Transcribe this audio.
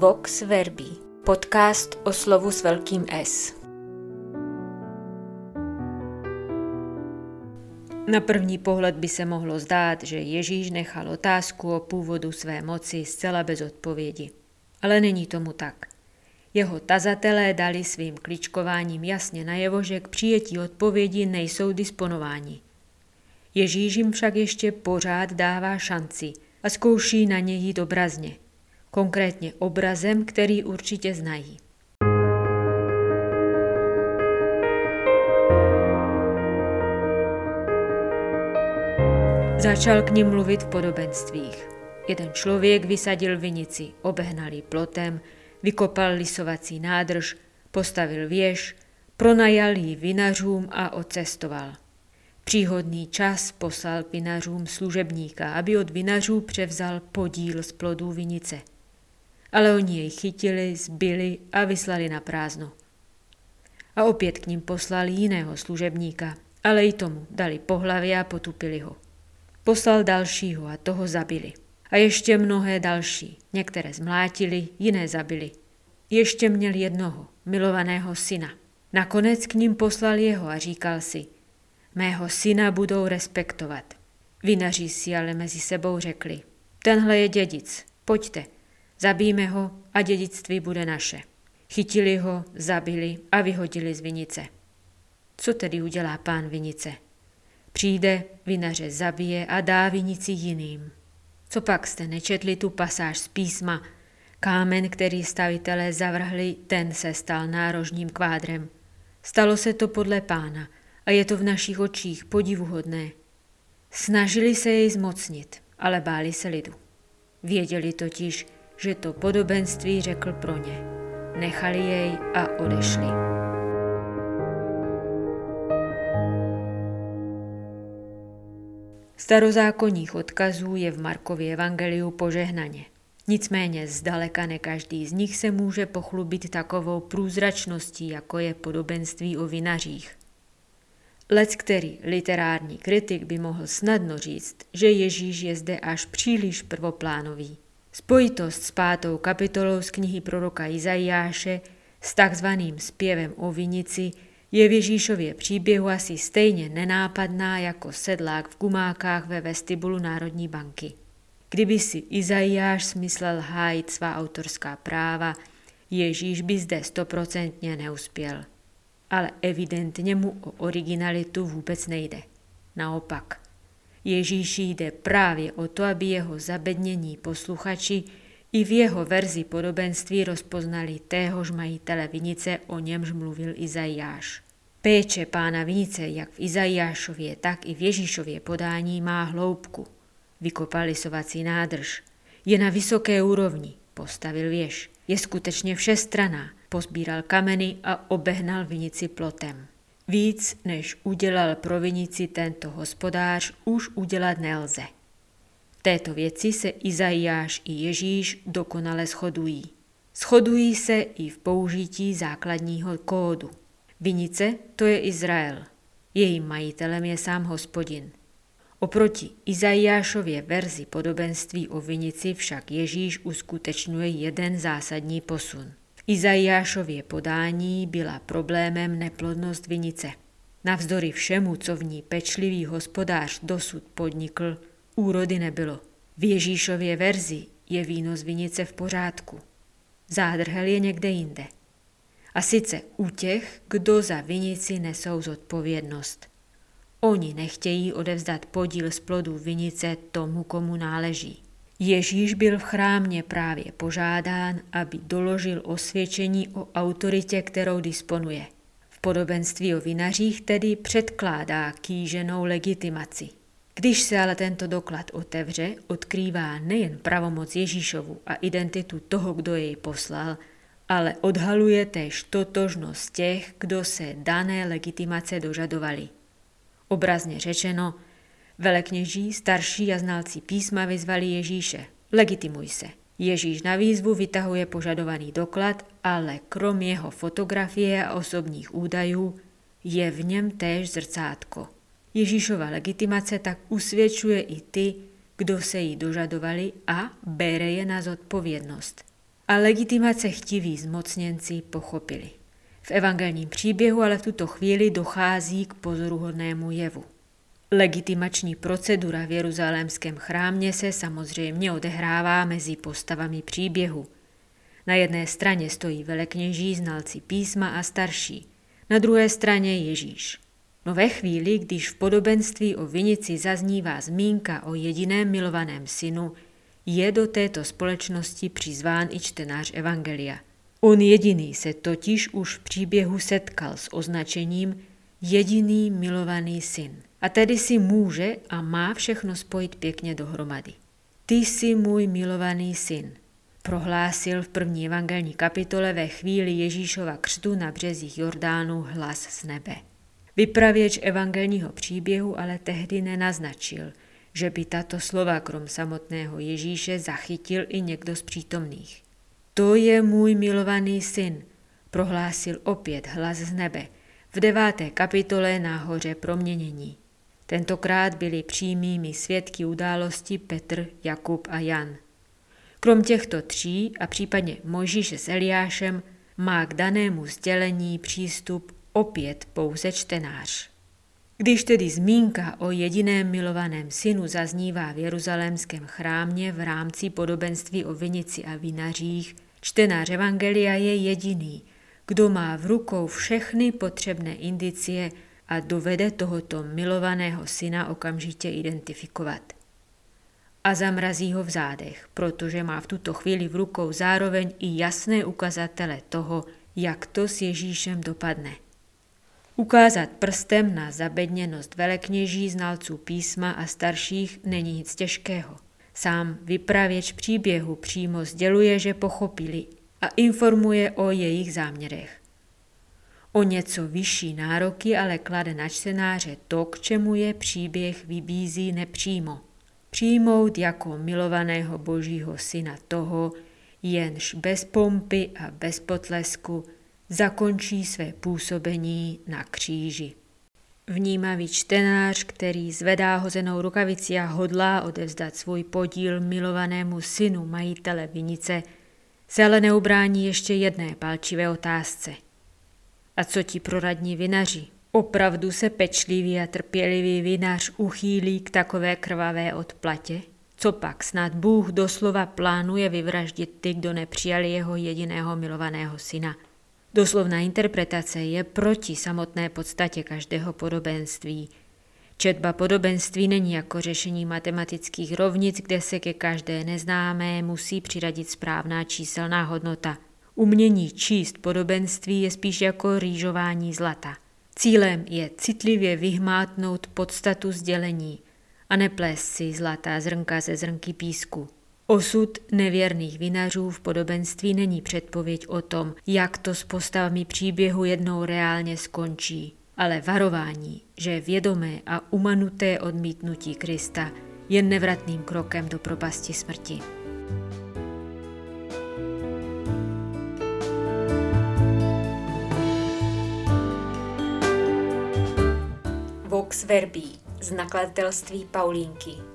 Vox Verbi, podcast o slovu s velkým S. Na první pohled by se mohlo zdát, že Ježíš nechal otázku o původu své moci zcela bez odpovědi. Ale není tomu tak. Jeho tazatelé dali svým kličkováním jasně najevo, že k přijetí odpovědi nejsou disponováni. Ježíš jim však ještě pořád dává šanci a zkouší na ně jít obrazně – konkrétně obrazem, který určitě znají. Začal k ním mluvit v podobenstvích. Jeden člověk vysadil vinici, obehnal ji plotem, vykopal lisovací nádrž, postavil věž, pronajal ji vinařům a odcestoval. Příhodný čas poslal vinařům služebníka, aby od vinařů převzal podíl z plodů vinice – ale oni jej chytili, zbyli a vyslali na prázdno. A opět k ním poslali jiného služebníka, ale i tomu dali po hlavě a potupili ho. Poslal dalšího a toho zabili. A ještě mnohé další. Některé zmlátili, jiné zabili. Ještě měl jednoho, milovaného syna. Nakonec k ním poslal jeho a říkal si, mého syna budou respektovat. Vinaři si ale mezi sebou řekli, tenhle je dědic, pojďte, Zabijme ho a dědictví bude naše. Chytili ho, zabili a vyhodili z vinice. Co tedy udělá pán vinice? Přijde, vinaře zabije a dá vinici jiným. Co pak jste nečetli tu pasáž z písma? Kámen, který stavitelé zavrhli, ten se stal nárožním kvádrem. Stalo se to podle pána a je to v našich očích podivuhodné. Snažili se jej zmocnit, ale báli se lidu. Věděli totiž, že to podobenství řekl pro ně. Nechali jej a odešli. Starozákonních odkazů je v Markově evangeliu požehnaně. Nicméně zdaleka ne každý z nich se může pochlubit takovou průzračností, jako je podobenství o vinařích. Lec který literární kritik by mohl snadno říct, že Ježíš je zde až příliš prvoplánový. Spojitost s pátou kapitolou z knihy proroka Izajáše s takzvaným zpěvem o vinici je v Ježíšově příběhu asi stejně nenápadná jako sedlák v gumákách ve vestibulu Národní banky. Kdyby si Izajáš smyslel hájit svá autorská práva, Ježíš by zde stoprocentně neuspěl. Ale evidentně mu o originalitu vůbec nejde. Naopak – Ježíši jde právě o to, aby jeho zabednění posluchači i v jeho verzi podobenství rozpoznali téhož majitele vinice, o němž mluvil Izajáš. Péče pána vinice, jak v Izajášově, tak i v Ježíšově podání má hloubku. Vykopal lisovací nádrž. Je na vysoké úrovni, postavil věž. Je skutečně všestraná, pozbíral kameny a obehnal vinici plotem. Víc, než udělal provinici tento hospodář, už udělat nelze. V této věci se Izajáš i Ježíš dokonale shodují. Shodují se i v použití základního kódu. Vinice to je Izrael. Jejím majitelem je sám hospodin. Oproti Izajášově verzi podobenství o vinici však Ježíš uskutečňuje jeden zásadní posun. Izajášově podání byla problémem neplodnost vinice. Navzdory všemu, co v ní pečlivý hospodář dosud podnikl, úrody nebylo. V Ježíšově verzi je víno z vinice v pořádku. Zádrhel je někde jinde. A sice u těch, kdo za vinici nesou zodpovědnost. Oni nechtějí odevzdat podíl z plodů vinice tomu, komu náleží. Ježíš byl v chrámě právě požádán, aby doložil osvědčení o autoritě, kterou disponuje. V podobenství o vinařích tedy předkládá kýženou legitimaci. Když se ale tento doklad otevře, odkrývá nejen pravomoc Ježíšovu a identitu toho, kdo jej poslal, ale odhaluje též totožnost těch, kdo se dané legitimace dožadovali. Obrazně řečeno, Velekněží, starší a znalci písma vyzvali Ježíše. Legitimuj se. Ježíš na výzvu vytahuje požadovaný doklad, ale krom jeho fotografie a osobních údajů je v něm též zrcátko. Ježíšova legitimace tak usvědčuje i ty, kdo se jí dožadovali a bere je na zodpovědnost. a legitimace chtiví zmocněnci pochopili. V evangelním příběhu ale v tuto chvíli dochází k pozoruhodnému jevu. Legitimační procedura v jeruzalémském chrámě se samozřejmě odehrává mezi postavami příběhu. Na jedné straně stojí velekněží, znalci písma a starší, na druhé straně Ježíš. No ve chvíli, když v podobenství o vinici zaznívá zmínka o jediném milovaném synu, je do této společnosti přizván i čtenář Evangelia. On jediný se totiž už v příběhu setkal s označením jediný milovaný syn. A tedy si může a má všechno spojit pěkně dohromady. Ty jsi můj milovaný syn, prohlásil v první evangelní kapitole ve chvíli Ježíšova křtu na březích Jordánu hlas z nebe. Vypravěč evangelního příběhu ale tehdy nenaznačil, že by tato slova krom samotného Ježíše zachytil i někdo z přítomných. To je můj milovaný syn, prohlásil opět hlas z nebe v deváté kapitole nahoře proměnění. Tentokrát byli přímými svědky události Petr, Jakub a Jan. Krom těchto tří a případně Možíše s Eliášem má k danému sdělení přístup opět pouze čtenář. Když tedy zmínka o jediném milovaném synu zaznívá v jeruzalémském chrámě v rámci podobenství o vinici a vinařích, čtenář Evangelia je jediný, kdo má v rukou všechny potřebné indicie a dovede tohoto milovaného syna okamžitě identifikovat. A zamrazí ho v zádech, protože má v tuto chvíli v rukou zároveň i jasné ukazatele toho, jak to s Ježíšem dopadne. Ukázat prstem na zabedněnost velekněží, znalců písma a starších není nic těžkého. Sám vypravěč příběhu přímo sděluje, že pochopili a informuje o jejich záměrech. O něco vyšší nároky ale klade na čtenáře to, k čemu je příběh vybízí nepřímo. Přijmout jako milovaného božího syna toho, jenž bez pompy a bez potlesku zakončí své působení na kříži. Vnímavý čtenář, který zvedá hozenou rukavici a hodlá odevzdat svůj podíl milovanému synu majitele vinice, se ale neubrání ještě jedné palčivé otázce. A co ti proradní vinaři? Opravdu se pečlivý a trpělivý vinař uchýlí k takové krvavé odplatě? Co pak, snad Bůh doslova plánuje vyvraždit ty, kdo nepřijali jeho jediného milovaného syna – Doslovná interpretace je proti samotné podstatě každého podobenství. Četba podobenství není jako řešení matematických rovnic, kde se ke každé neznámé musí přiradit správná číselná hodnota. Umění číst podobenství je spíš jako rýžování zlata. Cílem je citlivě vyhmátnout podstatu sdělení a neplést si zlatá zrnka ze zrnky písku. Osud nevěrných vinařů v podobenství není předpověď o tom, jak to s postavami příběhu jednou reálně skončí, ale varování, že vědomé a umanuté odmítnutí Krista je nevratným krokem do propasti smrti. Vox Verbi z nakladatelství Paulínky